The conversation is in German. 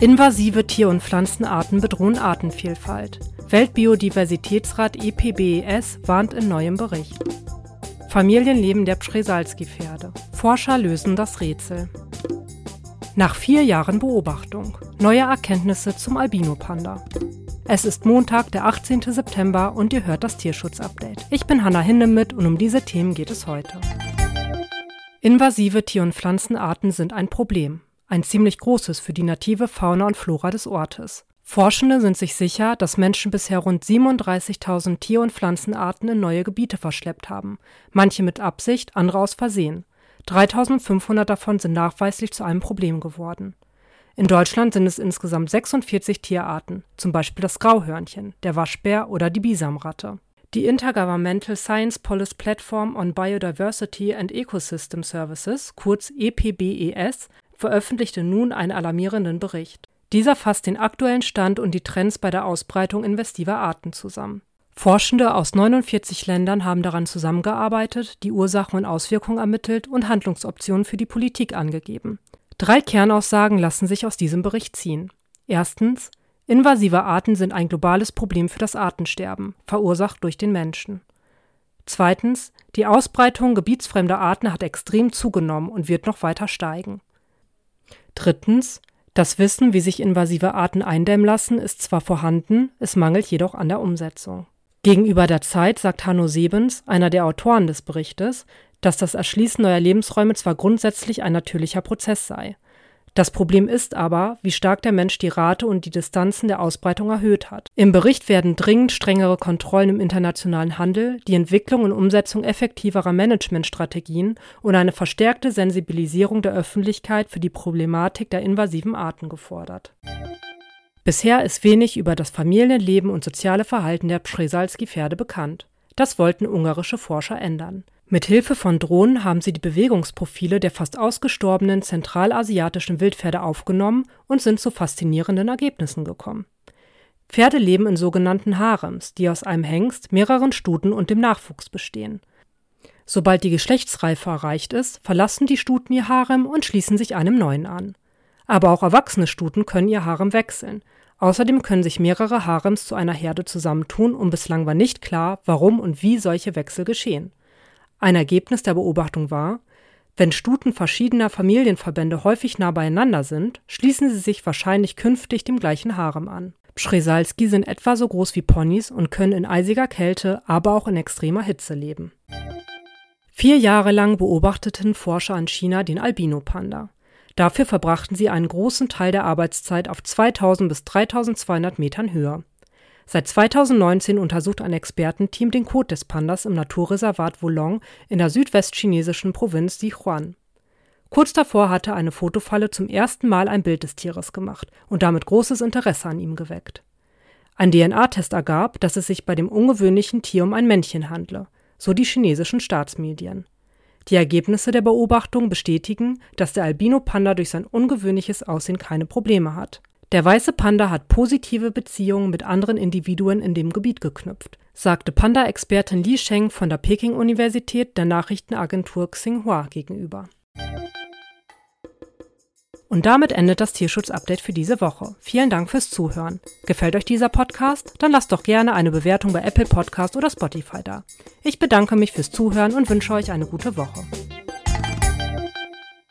Invasive Tier- und Pflanzenarten bedrohen Artenvielfalt. Weltbiodiversitätsrat IPBES warnt in neuem Bericht. Familienleben der Pschresalski-Pferde. Forscher lösen das Rätsel. Nach vier Jahren Beobachtung. Neue Erkenntnisse zum Albino-Panda. Es ist Montag, der 18. September und ihr hört das Tierschutz-Update. Ich bin Hanna Hindemith und um diese Themen geht es heute. Invasive Tier- und Pflanzenarten sind ein Problem ein ziemlich großes für die native Fauna und Flora des Ortes. Forschende sind sich sicher, dass Menschen bisher rund 37.000 Tier- und Pflanzenarten in neue Gebiete verschleppt haben, manche mit Absicht, andere aus Versehen. 3.500 davon sind nachweislich zu einem Problem geworden. In Deutschland sind es insgesamt 46 Tierarten, zum Beispiel das Grauhörnchen, der Waschbär oder die Bisamratte. Die Intergovernmental Science Policy Platform on Biodiversity and Ecosystem Services, kurz EPBES, veröffentlichte nun einen alarmierenden Bericht. Dieser fasst den aktuellen Stand und die Trends bei der Ausbreitung investiver Arten zusammen. Forschende aus 49 Ländern haben daran zusammengearbeitet, die Ursachen und Auswirkungen ermittelt und Handlungsoptionen für die Politik angegeben. Drei Kernaussagen lassen sich aus diesem Bericht ziehen. Erstens, invasive Arten sind ein globales Problem für das Artensterben, verursacht durch den Menschen. Zweitens, die Ausbreitung gebietsfremder Arten hat extrem zugenommen und wird noch weiter steigen. Drittens. Das Wissen, wie sich invasive Arten eindämmen lassen, ist zwar vorhanden, es mangelt jedoch an der Umsetzung. Gegenüber der Zeit sagt Hanno Sebens, einer der Autoren des Berichtes, dass das Erschließen neuer Lebensräume zwar grundsätzlich ein natürlicher Prozess sei. Das Problem ist aber, wie stark der Mensch die Rate und die Distanzen der Ausbreitung erhöht hat. Im Bericht werden dringend strengere Kontrollen im internationalen Handel, die Entwicklung und Umsetzung effektiverer Managementstrategien und eine verstärkte Sensibilisierung der Öffentlichkeit für die Problematik der invasiven Arten gefordert. Bisher ist wenig über das Familienleben und soziale Verhalten der Przesalski-Pferde bekannt. Das wollten ungarische Forscher ändern. Mit Hilfe von Drohnen haben sie die Bewegungsprofile der fast ausgestorbenen zentralasiatischen Wildpferde aufgenommen und sind zu faszinierenden Ergebnissen gekommen. Pferde leben in sogenannten Harems, die aus einem Hengst, mehreren Stuten und dem Nachwuchs bestehen. Sobald die Geschlechtsreife erreicht ist, verlassen die Stuten ihr Harem und schließen sich einem neuen an. Aber auch erwachsene Stuten können ihr Harem wechseln. Außerdem können sich mehrere Harems zu einer Herde zusammentun und bislang war nicht klar, warum und wie solche Wechsel geschehen. Ein Ergebnis der Beobachtung war, wenn Stuten verschiedener Familienverbände häufig nah beieinander sind, schließen sie sich wahrscheinlich künftig dem gleichen Harem an. Pschresalski sind etwa so groß wie Ponys und können in eisiger Kälte, aber auch in extremer Hitze leben. Vier Jahre lang beobachteten Forscher in China den Albino-Panda. Dafür verbrachten sie einen großen Teil der Arbeitszeit auf 2000 bis 3200 Metern Höhe. Seit 2019 untersucht ein Expertenteam den Kot des Pandas im Naturreservat Wolong in der südwestchinesischen Provinz Sichuan. Kurz davor hatte eine Fotofalle zum ersten Mal ein Bild des Tieres gemacht und damit großes Interesse an ihm geweckt. Ein DNA-Test ergab, dass es sich bei dem ungewöhnlichen Tier um ein Männchen handle, so die chinesischen Staatsmedien. Die Ergebnisse der Beobachtung bestätigen, dass der Albino-Panda durch sein ungewöhnliches Aussehen keine Probleme hat. Der weiße Panda hat positive Beziehungen mit anderen Individuen in dem Gebiet geknüpft, sagte Panda-Expertin Li Sheng von der Peking-Universität der Nachrichtenagentur Xinhua gegenüber. Und damit endet das Tierschutz-Update für diese Woche. Vielen Dank fürs Zuhören. Gefällt euch dieser Podcast? Dann lasst doch gerne eine Bewertung bei Apple Podcast oder Spotify da. Ich bedanke mich fürs Zuhören und wünsche euch eine gute Woche.